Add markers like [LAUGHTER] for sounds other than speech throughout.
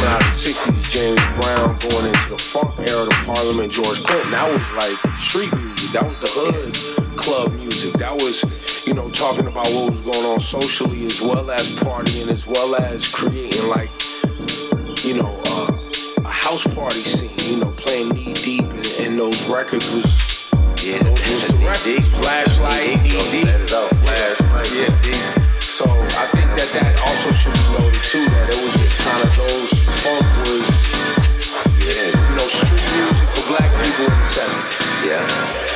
coming out of the '60s, James Brown going into the funk era, the Parliament, George Clinton, that was like street music. That was the hood club music. That was, you know, talking about what was going on socially as well as partying, as well as creating like you know, uh, a house party scene, you know, playing knee deep and, and those records was Yeah, those was the [LAUGHS] records. Flashlight, knee deep. Let it out, flashlight, Yeah. So I think that that also should be noted too, that it was just kind of those funk was, yeah, you know, street music for black people in the 70s. yeah.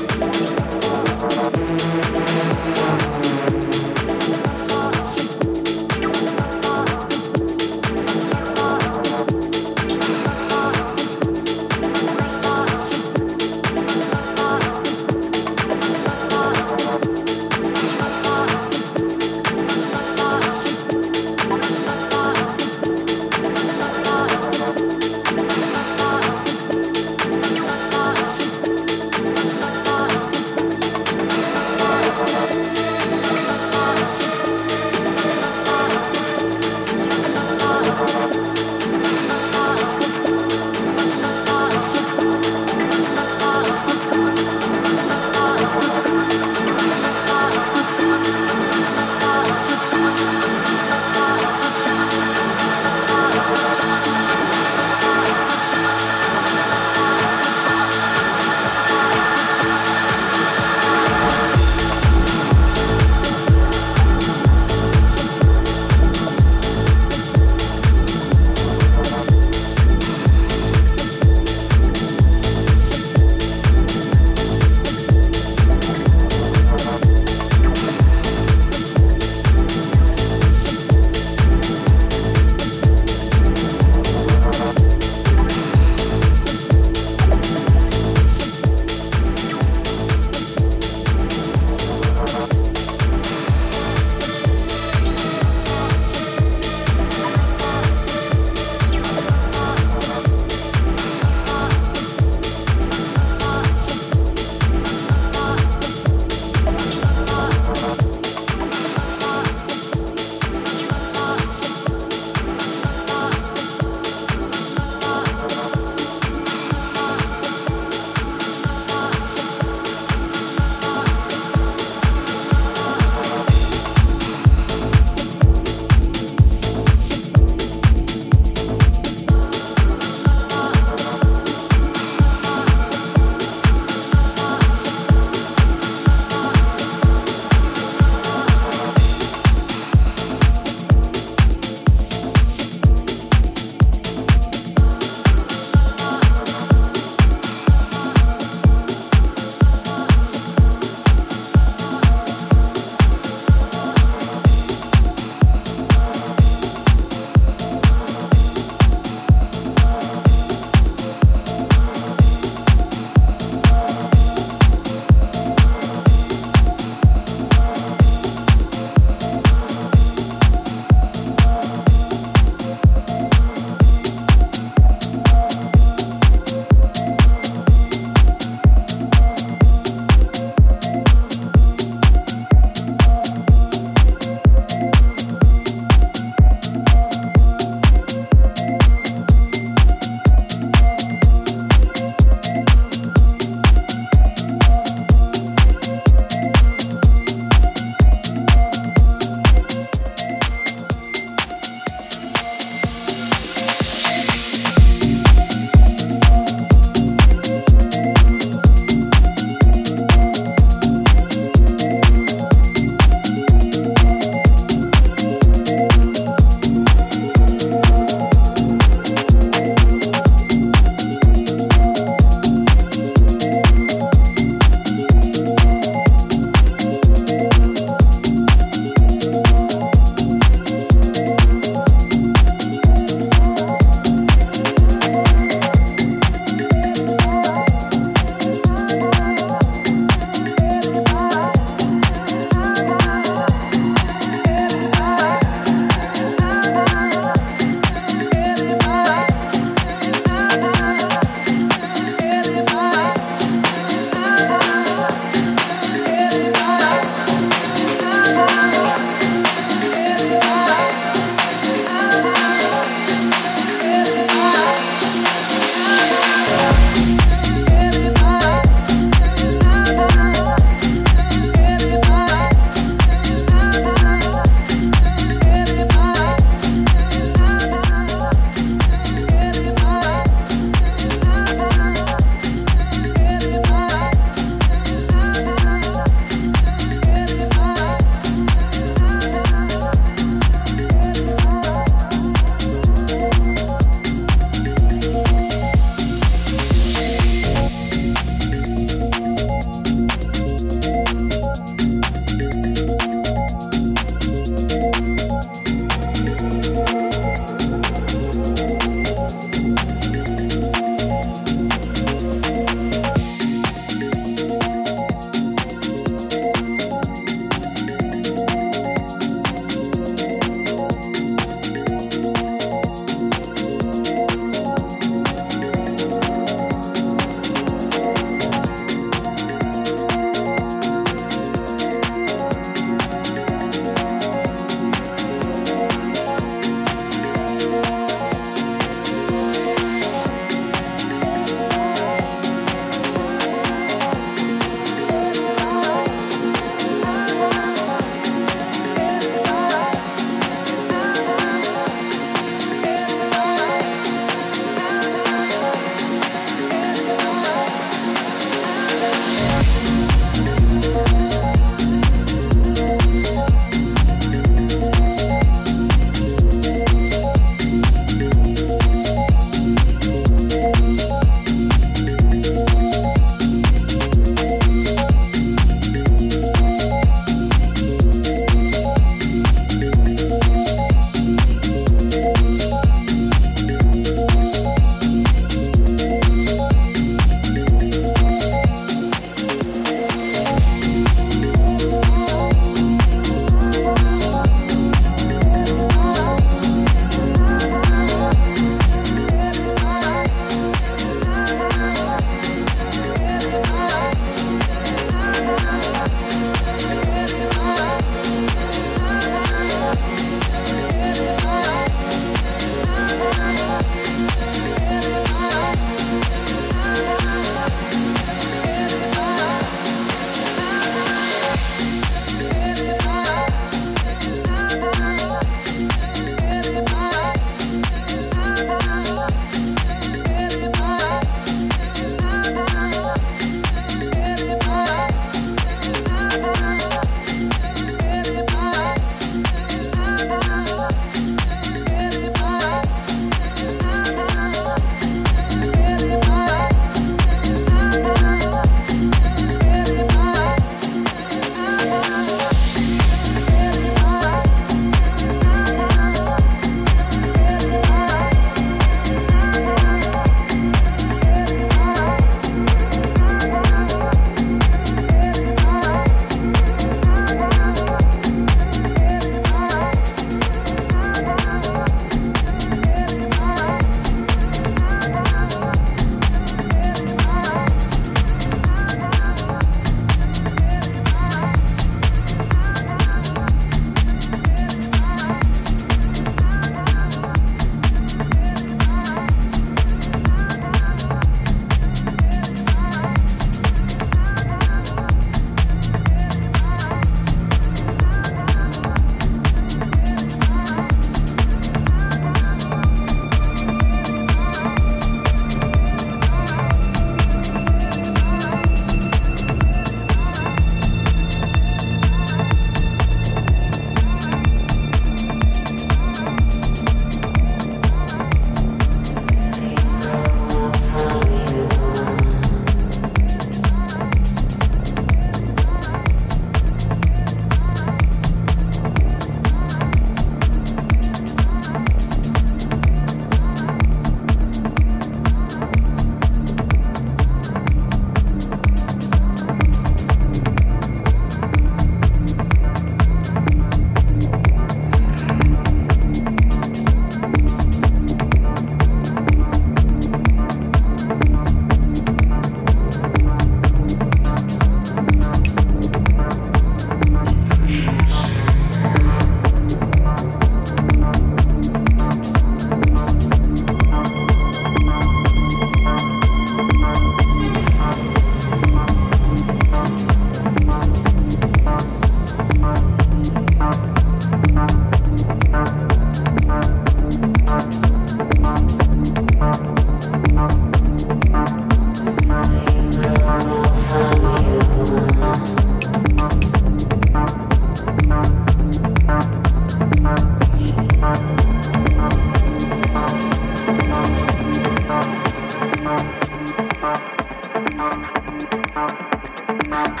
Thank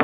you.